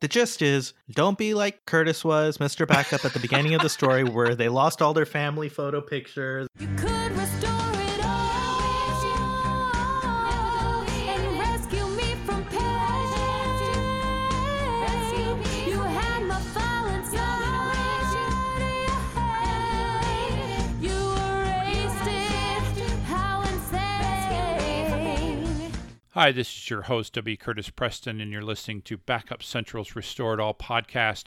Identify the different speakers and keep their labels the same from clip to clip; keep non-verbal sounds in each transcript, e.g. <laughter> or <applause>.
Speaker 1: The gist is don't be like Curtis was, Mr. Backup, at the beginning of the story where they lost all their family photo pictures.
Speaker 2: Hi, this is your host, W. Curtis Preston, and you're listening to Backup Central's Restore It All podcast.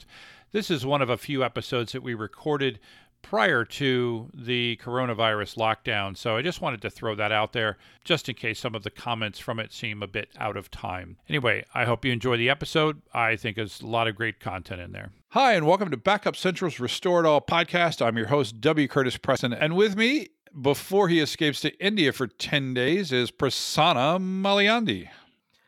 Speaker 2: This is one of a few episodes that we recorded prior to the coronavirus lockdown, so I just wanted to throw that out there just in case some of the comments from it seem a bit out of time. Anyway, I hope you enjoy the episode. I think there's a lot of great content in there. Hi, and welcome to Backup Central's Restore It All podcast. I'm your host, W. Curtis Preston, and with me before he escapes to India for 10 days is Prasanna Malaiyandi.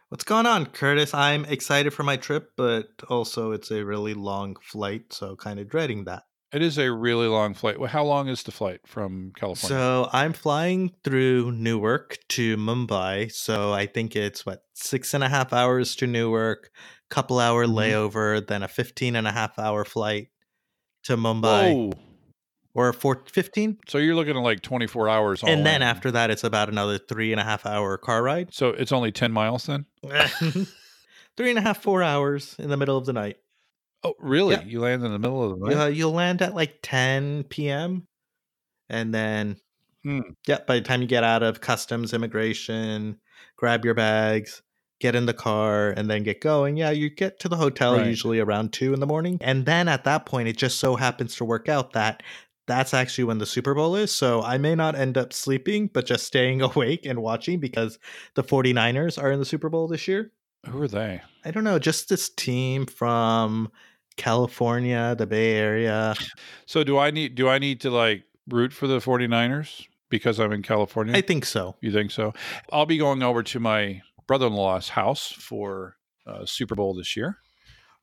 Speaker 1: What's going on, Curtis? I'm excited for my trip, but also it's a really long flight, so kind of dreading that.
Speaker 2: It is a really long flight. Well, how long is the flight from California?
Speaker 1: So I'm flying through Newark to Mumbai. So I think it's what six and a half hours to Newark, couple hour
Speaker 2: Mhm.
Speaker 1: layover, then a 15 and a half hour flight to Mumbai
Speaker 2: Whoa.
Speaker 1: Or four, 15.
Speaker 2: So you're looking at like 24 hours.
Speaker 1: and then
Speaker 2: in.
Speaker 1: after that, it's about another three and a half hour car ride.
Speaker 2: So it's only 10 miles then? <laughs>
Speaker 1: three and a half, four hours in the middle of the night.
Speaker 2: Oh, really?
Speaker 1: Yeah.
Speaker 2: You land in the middle of the night?
Speaker 1: Uh, you'll land at like 10 p.m. And then,
Speaker 2: Hmm.
Speaker 1: yeah, by the time you get out of customs, immigration, grab your bags, get in the car, and then get going, yeah, you get to the hotel
Speaker 2: Right.
Speaker 1: usually around two in the morning. And then at that point, it just so happens to work out that that's actually when the Super Bowl is. So I may not end up sleeping, but just staying <laughs> awake and watching because the 49ers are in the Super Bowl this year.
Speaker 2: Who are they?
Speaker 1: I don't know, just this team from California, the Bay Area.
Speaker 2: So do I need do I need to like root for the 49ers because I'm in California?
Speaker 1: I think so.
Speaker 2: you think so? I'll be going over to my brother-in-law's house for uh, Super Bowl this year.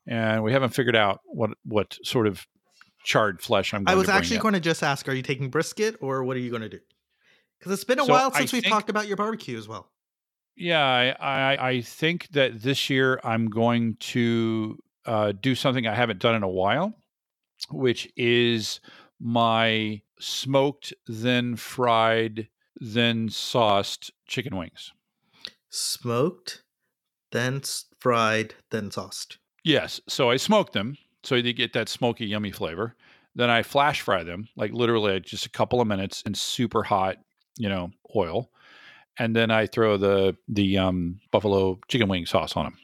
Speaker 2: And we haven't figured out what what sort of charred flesh I'm going
Speaker 1: I was actually
Speaker 2: yet.
Speaker 1: going to just ask, are you taking brisket or what are you going to do? Because it's been a
Speaker 2: So
Speaker 1: while
Speaker 2: I
Speaker 1: since we've
Speaker 2: think-
Speaker 1: talked about your barbecue as well.
Speaker 2: Yeah, I, I, I think that this year I'm going to uh, do something I haven't done in a while, which is my smoked, then fried, then sauced chicken wings.
Speaker 1: Smoked, then fried, then sauced.
Speaker 2: Yes, so I smoked them so you get that smoky, yummy flavor. Then I flash fry them, like literally just a couple of minutes in super hot, you know, oil, and then I throw the the um, buffalo chicken wing sauce on them.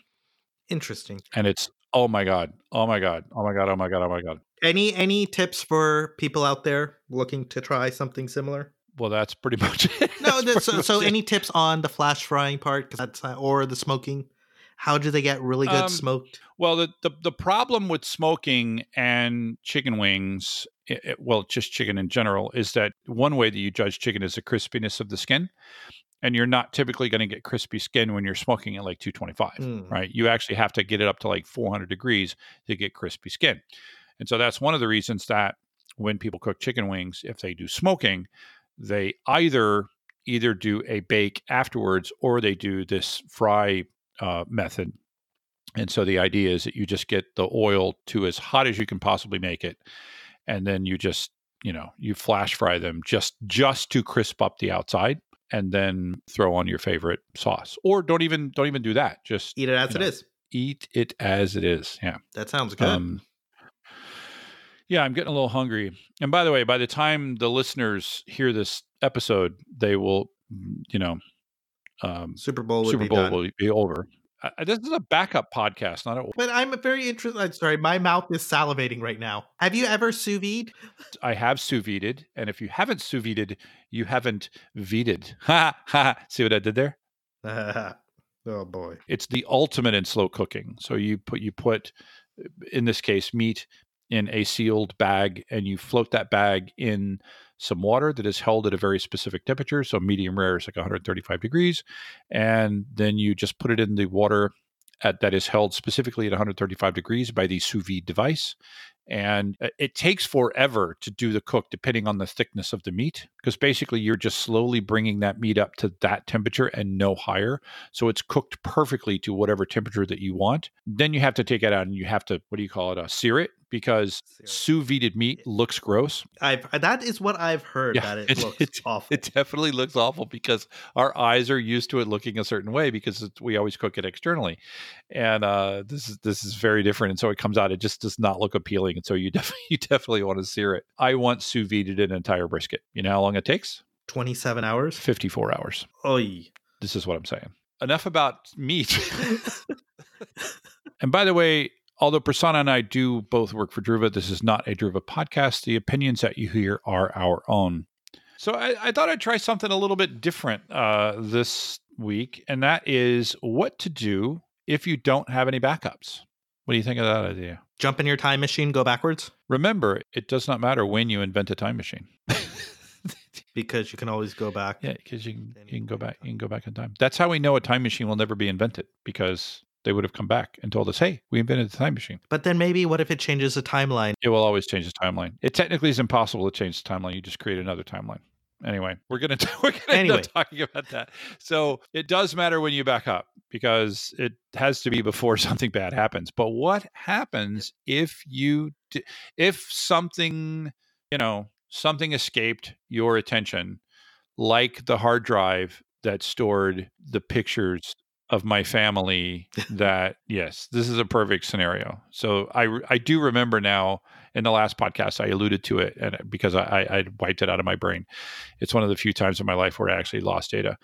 Speaker 1: Interesting.
Speaker 2: and it's oh my god, oh my god, oh my god, oh my god, oh my god.
Speaker 1: Any any tips for people out there looking to try something similar?
Speaker 2: Well, that's pretty <laughs> much it.
Speaker 1: No,
Speaker 2: That's
Speaker 1: that's, so, so any tips on the flash frying part? 'Cause that's uh, or the smoking. How do they get really good
Speaker 2: Um,
Speaker 1: smoked?
Speaker 2: well, the, the the problem with smoking and chicken wings, i i- well, just chicken in general, is that one way that you judge chicken is the crispiness of the skin, and you're not typically going to get crispy skin when you're smoking at like 225.
Speaker 1: Mm.
Speaker 2: right? You actually have to get it up to like 400 degrees to get crispy skin. And so that's one of the reasons that when people cook chicken wings, if they do smoking, they either either do a bake afterwards or they do this fry uh, method. And so the idea is that you just get the oil to as hot as you can possibly make it, and then you just you know you flash fry them just just to crisp up the outside, and then throw on your favorite sauce, or don't even don't even do that. Just
Speaker 1: Eat it as
Speaker 2: you
Speaker 1: it
Speaker 2: know,
Speaker 1: is.
Speaker 2: eat it as it is. Yeah.
Speaker 1: That sounds good.
Speaker 2: Um, yeah, I'm getting a little hungry. And by the way, by the time the listeners hear this episode, they will, you know, um,
Speaker 1: Super Bowl would
Speaker 2: Super Bowl
Speaker 1: done.
Speaker 2: will be over. Uh, this is a backup podcast, not a.
Speaker 1: But I'm very interested. I'm sorry, my mouth is salivating right now. Have you ever sous vide?
Speaker 2: I have sous vide'd, and if you haven't sous vide'd, you haven't vide'd. <laughs> Ha ha! See what I did there? <laughs>
Speaker 1: oh boy.
Speaker 2: It's the ultimate in slow cooking. So you put you put, in this case, meat in a sealed bag, and you float that bag in some water that is held at a very specific temperature. So medium rare is like 135 degrees, and then you just put it in the water at, that is held specifically at 135 degrees by the sous vide device, And uh, it takes forever to do the cook, depending on the thickness of the meat, because basically you're just slowly bringing that meat up to that temperature and no higher. So it's cooked perfectly to whatever temperature that you want. Then you have to take it out and you have to, what do you call it, uh, sear it because sous vide meat looks gross.
Speaker 1: I've that is what I've heard that it, <laughs> looks <laughs>
Speaker 2: it,
Speaker 1: awful.
Speaker 2: It definitely looks awful because our eyes are used to it looking a certain way because it's, we always cook it externally, and uh, this is this is very different. And so it comes out, it just does not look appealing, and so you <laughs> definitely you definitely want to sear it. I want sous vide an entire brisket. You know how long it takes?
Speaker 1: 27 hours.
Speaker 2: Fifty four hours.
Speaker 1: Oy.
Speaker 2: This is what I'm saying. Enough about meat. and by the way, although Prasanna and I do both work for Druva, this is not a Druva podcast. The opinions that you hear are our own. So I, I thought I'd try something a little bit different uh, this week, and that is what to do if you don't have any backups. What do you think of that idea?
Speaker 1: Jump in your time machine, go backwards
Speaker 2: Remember, it does not matter when you invent a time machine. <laughs>
Speaker 1: because you can always go back.
Speaker 2: Yeah, because you can you can go back you can go back in time. That's how we know a time machine will never be invented because they would have come back and told us, "Hey, we invented the time machine."
Speaker 1: But then maybe what if it changes the timeline?
Speaker 2: It will always change the timeline. It technically is impossible to change the timeline. You just create another timeline. Anyway, we're gonna <laughs> we're gonna end up talking about that. So it does matter when you back up because it has to be before <laughs> something bad happens. But what happens if you d- if something you know something escaped your attention, like the hard drive that stored the pictures of my family that yes this is a perfect scenario. So i i do remember now in the last podcast i alluded to it and uh, because i i wiped it out of my brain. It's one of the few times in my life where i actually lost data.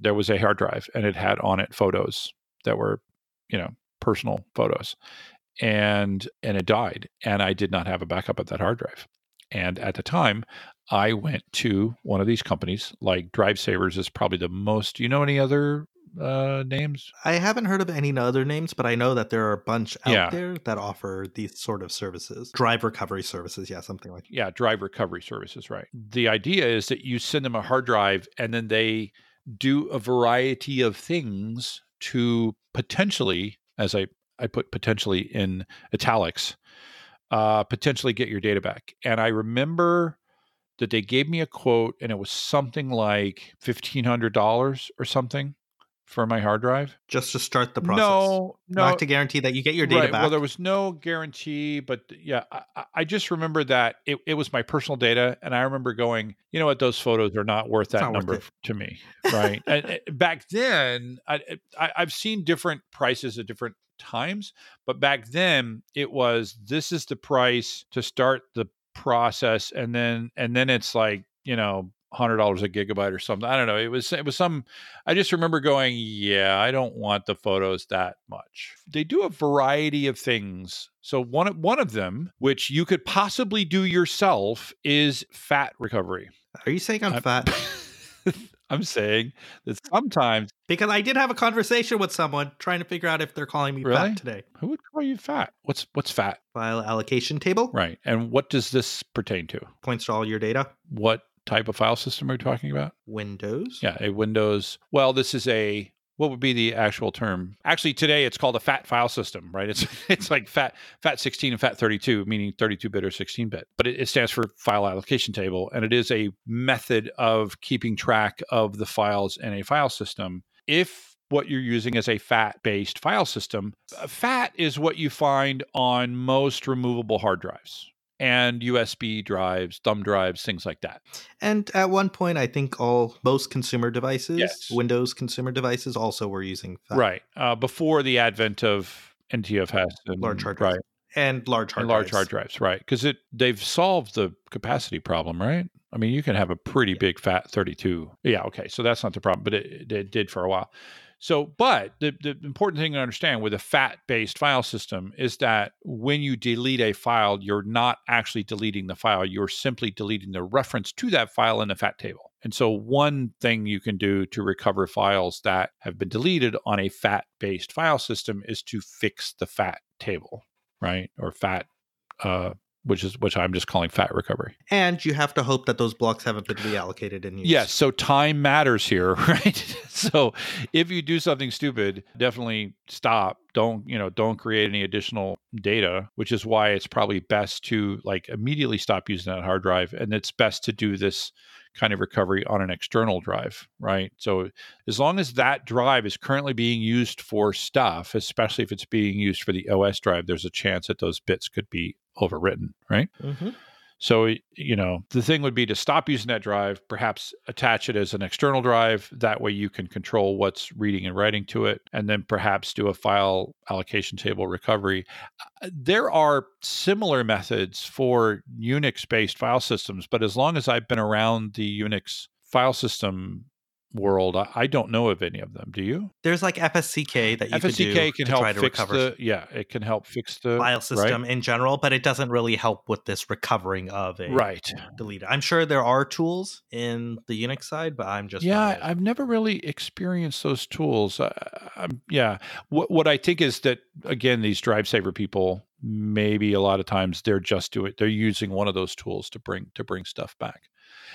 Speaker 2: There was a hard drive and it had on it photos that were you know personal photos and and it died and i did not have a backup of that hard drive. And at the time i went to one of these companies like drive savers is probably the most do you know any other uh names
Speaker 1: I haven't heard of any other names, but I know that there are a bunch out
Speaker 2: Yeah.
Speaker 1: there that offer these sort of services. Drive recovery services, yeah, something like that.
Speaker 2: yeah, drive recovery services, right? The idea is that you send them a hard drive and then they do a variety of things to potentially, as I, I put potentially in italics, uh, potentially get your data back. And I remember that they gave me a quote and it was something like $1,500 or something for my hard drive.
Speaker 1: just to start the process.
Speaker 2: No, no,
Speaker 1: Not to guarantee that you get your data
Speaker 2: right.
Speaker 1: back.
Speaker 2: Well, there was no guarantee, but yeah, I- I, just remember that it, it was my personal data, and I remember going, you know what, those photos are not worth that
Speaker 1: not
Speaker 2: number f- to me, right? and, <laughs> and back then, I, I I've seen different prices at different times, but back then it was this is the price to start the process, and then and then it's like you know hundred dollars a gigabyte or something. I don't know. It was it was some I just remember going, yeah, I don't want the photos that much. They do a variety of things. So one of, one of them, which you could possibly do yourself, is fat recovery.
Speaker 1: Are you saying I'm
Speaker 2: I'm-
Speaker 1: fat? <laughs>
Speaker 2: I'm saying that sometimes
Speaker 1: Because I did have a conversation with someone trying to figure out if they're calling me
Speaker 2: Really?
Speaker 1: fat today.
Speaker 2: who would call you fat? What's what's fat?
Speaker 1: File allocation table
Speaker 2: Right. And what does this pertain to?
Speaker 1: points to all your data.
Speaker 2: What type of file system are we talking about?
Speaker 1: Windows.
Speaker 2: Yeah, a Windows. Well, this is a what would be the actual term? Actually, today it's called a FAT file system, right? It's <laughs> it's like FAT FAT 16 and FAT 32, meaning 32 bit or 16 bit. But it, it stands for file allocation table, and it is a method of keeping track of the files in a file system. If what you're using is a FAT based file system, uh, FAT is what you find on most removable hard drives and USB drives, thumb drives, things like that.
Speaker 1: And at one point, I think all most consumer devices,
Speaker 2: Yes.
Speaker 1: Windows consumer devices, also were using fat.
Speaker 2: right uh, before the advent of NTFS and
Speaker 1: Large hard drives. right. And large hard
Speaker 2: and large
Speaker 1: drives.
Speaker 2: hard drives, right? Because it they've solved the capacity problem, right? I mean, you can have a pretty big fat 32. Yeah, okay, so that's not the problem, but it, it did for a while. So, but the, the important thing to understand with a fat based file system is that when you delete a file, you're not actually deleting the file, you're simply deleting the reference to that file in the fat table. And so, one thing you can do to recover files that have been deleted on a fat based file system is to fix the fat table, right? Or fat uh, which is which I'm just calling fat recovery.
Speaker 1: And you have to hope that those blocks haven't been reallocated in use.
Speaker 2: Yes, so time matters here, <laughs> right? so if you do something stupid, definitely stop. Don't, you know, don't create any additional data, which is why it's probably best to like immediately stop using that hard drive and it's best to do this kind of recovery on an external drive, right? So as long as that drive is currently being used for stuff, especially if it's being used for the OS drive, there's a chance that those bits could be overwritten, right?
Speaker 1: hmm
Speaker 2: So, you know, the thing would be to stop using that drive, perhaps attach it as an external drive. That way you can control what's reading and writing to it, and then perhaps do a file allocation table recovery. Uh, There are similar methods for Unix based file systems, but as long as I've been around the Unix file system world, I, I don't know of any of them. Do you?
Speaker 1: There's like FSCK that you
Speaker 2: FSCK can help
Speaker 1: try to
Speaker 2: fix
Speaker 1: recover
Speaker 2: the yeah, it can help fix the
Speaker 1: file
Speaker 2: right?
Speaker 1: system in general, but it doesn't really help with this recovering of a
Speaker 2: Right.
Speaker 1: deleted. I'm sure there are tools in the Unix side, but I'm just
Speaker 2: yeah i've never really experienced those tools uh, I'm, yeah what, what i think is that again these drive saver people maybe a lot of times they're just doing they're using one of those tools to bring to bring stuff back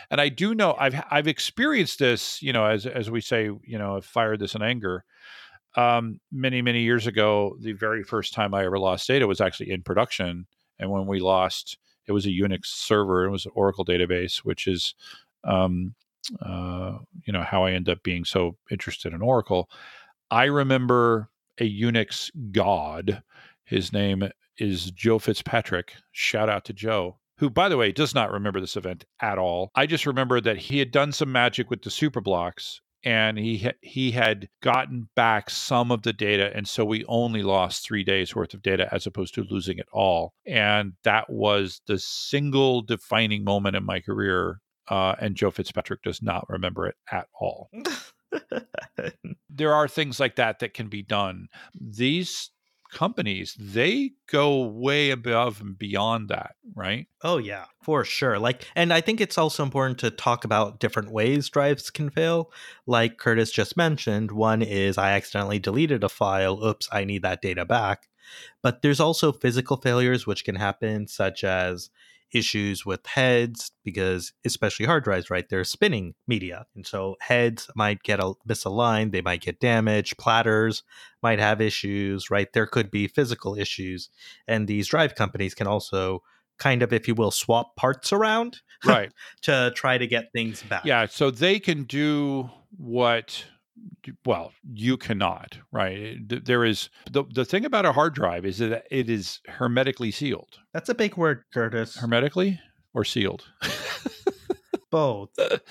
Speaker 2: and i do know i've i've experienced this you know as as we say you know i've fired this in anger um many many years ago the very first time i ever lost data was actually in production and when we lost it was a unix server it was an oracle database which is um uh, you know how I end up being so interested in Oracle. I remember a Unix god. His name is Joe Fitzpatrick. Shout out to Joe, who, by the way, does not remember this event at all. I just remember that he had done some magic with the superblocks. And he ha- he had gotten back some of the data, and so we only lost three days worth of data as opposed to losing it all. And that was the single defining moment in my career uh, and Joe Fitzpatrick does not remember it at all. <laughs> There are things like that that can be done. These companies, they go way above and beyond that, right?
Speaker 1: Oh yeah, for sure. Like and I think it's also important to talk about different ways drives can fail. Like Curtis just mentioned, one is I accidentally deleted a file, oops, I need that data back. But there's also physical failures which can happen such as issues with heads because especially hard drives right they're spinning media and so heads might get a misaligned they might get damaged platters might have issues right there could be physical issues and these drive companies can also kind of if you will swap parts around
Speaker 2: Right. <laughs>
Speaker 1: to try to get things back
Speaker 2: yeah. So they can do what, well, you cannot, right? There is the, the thing about a hard drive is that it is hermetically sealed.
Speaker 1: that's a big word curtis
Speaker 2: Hermetically or sealed?
Speaker 1: both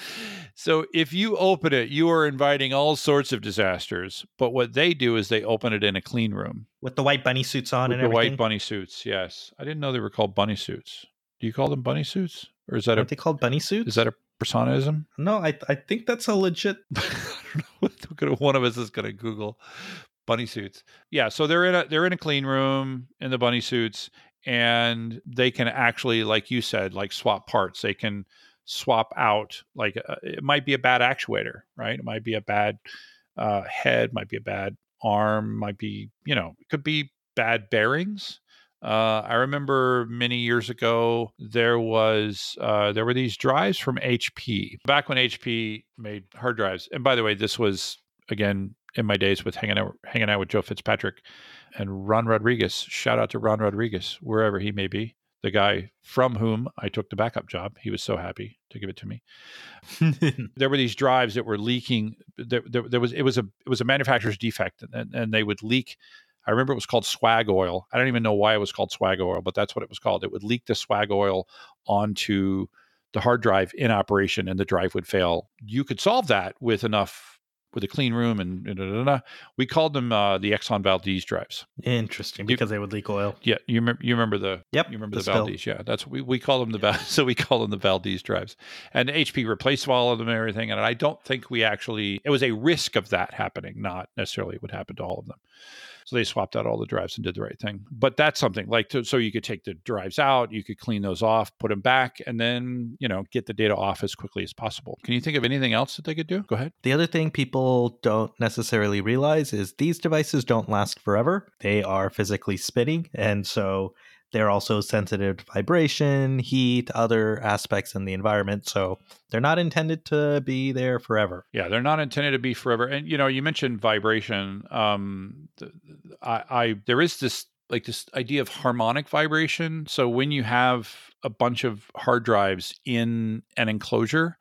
Speaker 1: <laughs>
Speaker 2: so if you open it, you are inviting all sorts of disasters. But what they do is they open it in a clean room
Speaker 1: with the white bunny suits on
Speaker 2: with
Speaker 1: and
Speaker 2: the
Speaker 1: everything
Speaker 2: white bunny suits. Yes, I didn't know they were called bunny suits. Do you call them bunny suits, or is that a
Speaker 1: aren't they called bunny suits
Speaker 2: is that a personism?
Speaker 1: no I, I think that's a legit <laughs> <laughs>
Speaker 2: One of us is going to Google bunny suits. Yeah, so they're in a they're in a clean room in the bunny suits, and they can actually, like you said, like swap parts. They can swap out like uh, it might be a bad actuator, right? It might be a bad uh, head, might be a bad arm, might be you know it could be bad bearings. Uh, I remember many years ago there was uh, there were these drives from HP back when HP made hard drives. And by the way, this was again in my days with hanging out hanging out with Joe Fitzpatrick and Ron Rodriguez. Shout out to Ron Rodriguez wherever he may be. The guy from whom I took the backup job. He was so happy to give it to me <laughs> there were these drives that were leaking. There, there, there was it was a it was a manufacturer's defect, and, and they would leak. I remember it was called swag oil. I don't even know why it was called swag oil, but that's what it was called. It would leak the swag oil onto the hard drive in operation, and the drive would fail. You could solve that with enough with a clean room and da, da, da, we called them uh, the Exxon Valdez drives.
Speaker 1: Interesting,
Speaker 2: You-
Speaker 1: because they would leak oil.
Speaker 2: Yeah, you remember you remember the
Speaker 1: Yep,
Speaker 2: you remember
Speaker 1: the
Speaker 2: the. Valdez, yeah. That's we we call them the Val, <laughs> so we call them the Valdez drives. And HP replaced all of them and everything. And I don't think we actually it was a risk of that happening, not necessarily it would happen to all of them. So they swapped out all the drives and did the right thing. But that's something like to, so you could take the drives out, you could clean those off, put them back, and then you know get the data off as quickly as possible. Can you think of anything else that they could do? Go ahead.
Speaker 1: The other thing people don't necessarily realize is these devices don't last forever. They are physically spinning, and so they're also sensitive to vibration, heat, other aspects in the environment. So they're not intended to be there forever.
Speaker 2: Yeah, they're not intended to be forever. And you know, you mentioned vibration. Um, I, I there is this like this idea of harmonic vibration. So when you have a bunch of hard drives in an enclosure,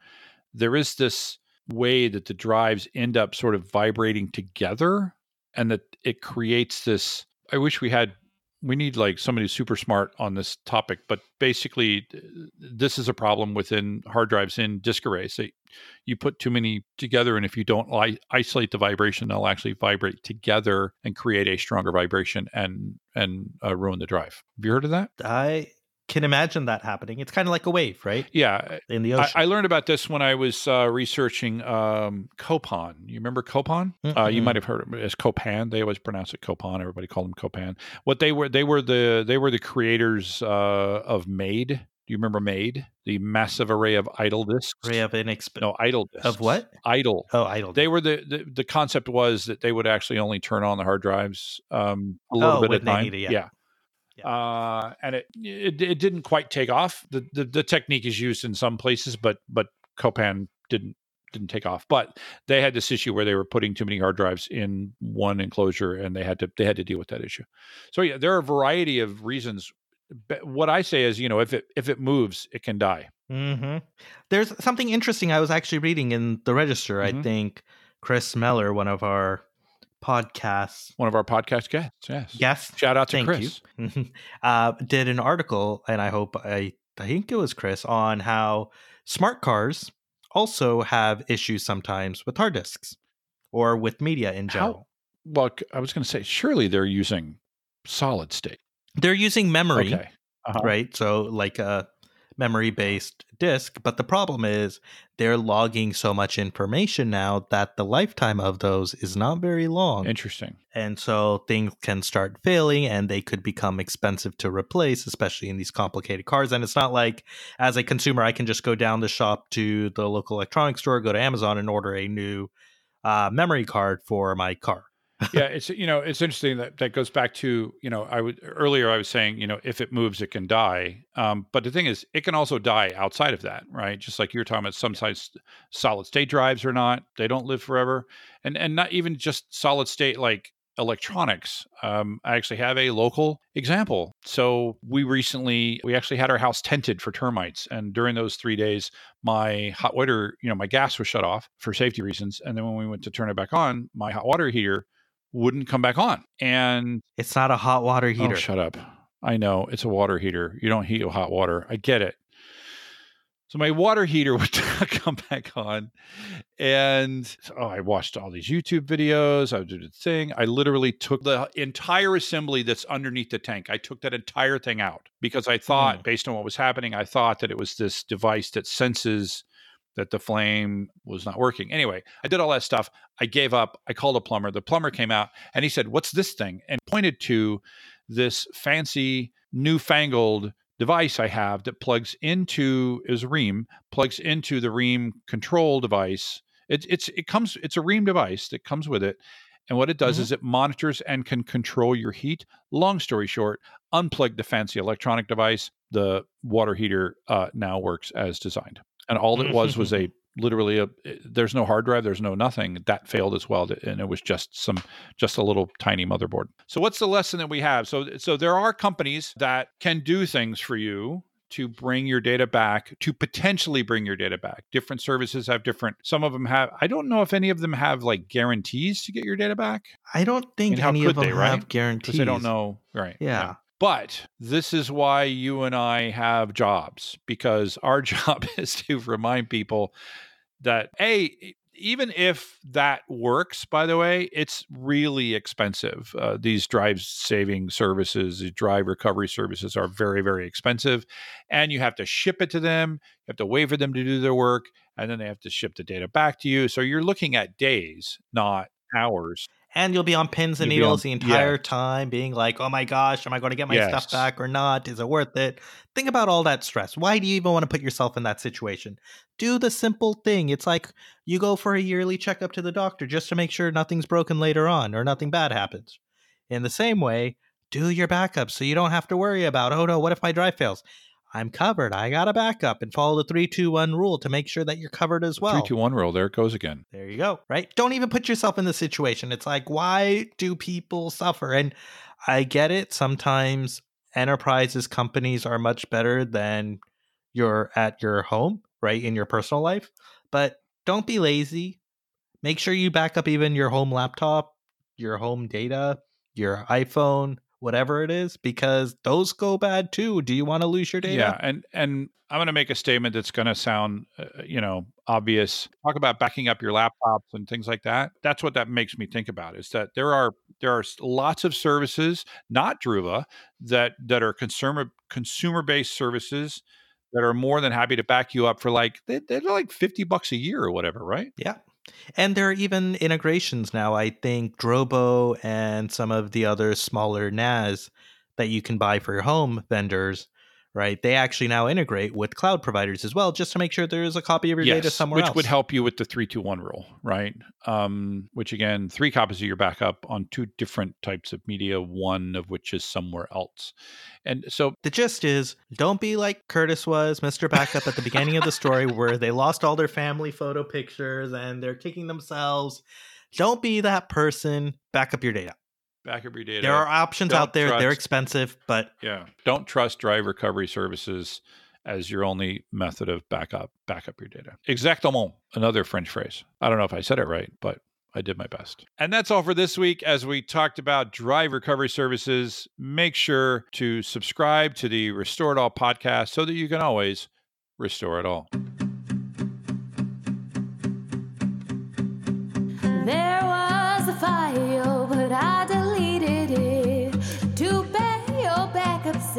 Speaker 2: there is this way that the drives end up sort of vibrating together, and that it creates this. I wish we had. We need like somebody super smart on this topic, but basically, this is a problem within hard drives in disk arrays. They, you put too many together, and if you don't li- isolate the vibration, they'll actually vibrate together and create a stronger vibration and and uh, ruin the drive. Have you heard of that?
Speaker 1: I can imagine that happening. It's kind of like a wave, right?
Speaker 2: Yeah,
Speaker 1: In the ocean.
Speaker 2: I learned about this when I was uh, researching um, Copan. You remember Copan? Uh, you might have heard of it as Copan. They always pronounce it Copan. Everybody called them Copan. What they were, they were the they were the creators uh, of MAID. Do you remember MAID? The massive array of idle disks.
Speaker 1: Ray of inexp-
Speaker 2: No, idle disks.
Speaker 1: Of what?
Speaker 2: Idle.
Speaker 1: Oh, idle.
Speaker 2: They were the, the the concept was that they would actually only turn on the hard drives um, a little
Speaker 1: Oh,
Speaker 2: bit at a
Speaker 1: they
Speaker 2: time.
Speaker 1: need it, yeah.
Speaker 2: Uh, and it, it it didn't quite take off. The, the the technique is used in some places, but but Copan didn't didn't take off. But they had this issue where they were putting too many hard drives in one enclosure, and they had to they had to deal with that issue. So yeah, there are a variety of reasons. But what I say is, you know, if it if it moves, it can die.
Speaker 1: hmm There's something interesting I was actually reading in the register.
Speaker 2: Mhm.
Speaker 1: I think Chris Mellor, one of our podcasts
Speaker 2: One of our podcast guests, yes.
Speaker 1: Yes.
Speaker 2: Shout out to
Speaker 1: thank
Speaker 2: Chris.
Speaker 1: you, <laughs> uh, did an article, and I hope I I think it was Chris on how smart cars also have issues sometimes with hard disks or with media in
Speaker 2: How-
Speaker 1: general.
Speaker 2: Well, I was going to say, surely they're using solid state.
Speaker 1: They're using memory.
Speaker 2: Okay. Uh-huh.
Speaker 1: right? So like a memory based disk, but the problem is they're logging so much information now that the lifetime of those is not very long.
Speaker 2: Interesting.
Speaker 1: And so things can start failing and they could become expensive to replace, especially in these complicated cars. And it's not like as a consumer, I can just go down the shop to the local electronics store, go to Amazon and order a new uh, memory card for my car.
Speaker 2: Yeah, it's you know it's interesting that that goes back to you know I would earlier I was saying you know if it moves it can die, um, but the thing is it can also die outside of that, right? Just like you're talking about, some size solid state drives or not, they don't live forever, and and not even just solid state like electronics. Um, I actually have a local example. So we recently we actually had our house tented for termites, and during those three days, my hot water, you know, my gas was shut off for safety reasons, and then when we went to turn it back on, my hot water heater wouldn't come back on. And
Speaker 1: It's not a hot water heater.
Speaker 2: oh, shut up. I know it's a water heater. You don't heat with hot water. I get it. So my water heater <laughs> would not come back on. And oh, I watched all these YouTube videos. I did the thing. I literally took the entire assembly that's underneath the tank. I took that entire thing out because I thought,
Speaker 1: Hmm.
Speaker 2: based on what was happening, I thought that it was this device that senses that the flame was not working. Anyway, I did all that stuff. I gave up. I called a plumber. The plumber came out and he said, What's this thing? And pointed to this fancy, newfangled device I have that plugs into is Rheem, plugs into the Rheem control device. It, it's it comes it's a Rheem device that comes with it. And what it does
Speaker 1: Mhm.
Speaker 2: is it monitors and can control your heat. Long story short, unplug the fancy electronic device. The water heater uh, now works as designed. And all it was mm-hmm. was a literally a there's no hard drive there's no nothing that failed as well and it was just some just a little tiny motherboard so what's the lesson that we have so so there are companies that can do things for you to bring your data back to potentially bring your data back different services have different some of them have i don't know if any of them have like guarantees to get your data back
Speaker 1: I don't think
Speaker 2: And how
Speaker 1: any of them
Speaker 2: they, right?
Speaker 1: have
Speaker 2: because
Speaker 1: guarantees.
Speaker 2: they don't know right
Speaker 1: Yeah.
Speaker 2: But this is why you and I have jobs because our <laughs> job is to remind people that a even if that works, by the way, it's really expensive. Uh, these drive saving services, these drive recovery services are very, very expensive. And you have to ship it to them, you have to wait for them to do their work, and then they have to ship the data back to you. So you're looking at days, not hours.
Speaker 1: And you'll be on pins and
Speaker 2: You'll be on-
Speaker 1: needles the
Speaker 2: yeah.
Speaker 1: entire time, being like, oh my gosh, am I going to get my
Speaker 2: Yes.
Speaker 1: stuff back or not? Is it worth it? Think about all that stress. Why do you even want to put yourself in that situation? Do the simple thing. It's like you go for a yearly checkup to the doctor just to make sure nothing's broken later on or nothing bad happens. In the same way, do your backup so you don't have to worry about, oh no, what if my drive fails? I'm covered. I got a backup and follow the 321 rule to make sure that you're covered as well.
Speaker 2: Three, two, one rule. There it goes again.
Speaker 1: There you go. Right? Don't even put yourself in the situation. It's like, why do people suffer? And I get it. Sometimes enterprises, companies are much better than you're at your home, right? In your personal life. But don't be lazy. Make sure you back up even your home laptop, your home data, your iPhone, whatever it is, because those go bad too. Do you want to lose your data?
Speaker 2: Yeah, and and I'm going to make a statement that's going to sound, uh, you know, obvious. Talk about backing up your laptops and things like that. That's what that makes me think about. Is that there are there are lots of services, not Druva, that that are consumer consumer based services that are more than happy to back you up for like they, they're like 50 bucks a year or whatever, right?
Speaker 1: Yeah. And there are even integrations now. I think Drobo and some of the other smaller NAS that you can buy for your home vendors, right? They actually now integrate with cloud providers as well, just to make sure there is a copy of your data somewhere
Speaker 2: which
Speaker 1: else.
Speaker 2: would help you with the three two one rule, right? Um, which again, three copies of your backup on two different types of media, one of which is somewhere else. And so
Speaker 1: The gist is don't be like Curtis was, Mr. Backup, at the beginning of the story where they lost all their family photo pictures and they're kicking themselves. Don't be that person. Back up your data.
Speaker 2: Back up your data.
Speaker 1: There are options
Speaker 2: Don't
Speaker 1: out there. They're expensive, but
Speaker 2: yeah. Don't trust drive recovery services as your only method of backup backup your data. Exactement, another French phrase. I don't know if I said it right, but I did my best. And that's all for this week. As we talked about drive recovery services, make sure to subscribe to the Restore It All podcast so that you can always restore it all.
Speaker 3: There was a file,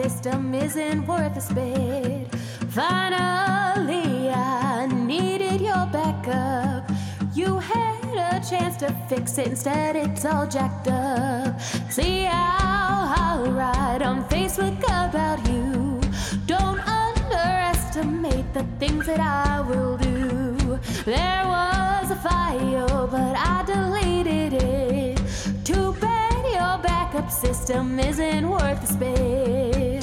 Speaker 3: system isn't worth a spit. Finally, I needed your backup. You had a chance to fix it, instead, it's all jacked up. See how I'll write on Facebook about you. Don't underestimate the things that I will do. There was a file, but I deleted system isn't worth the space.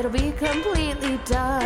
Speaker 3: It'll be completely done.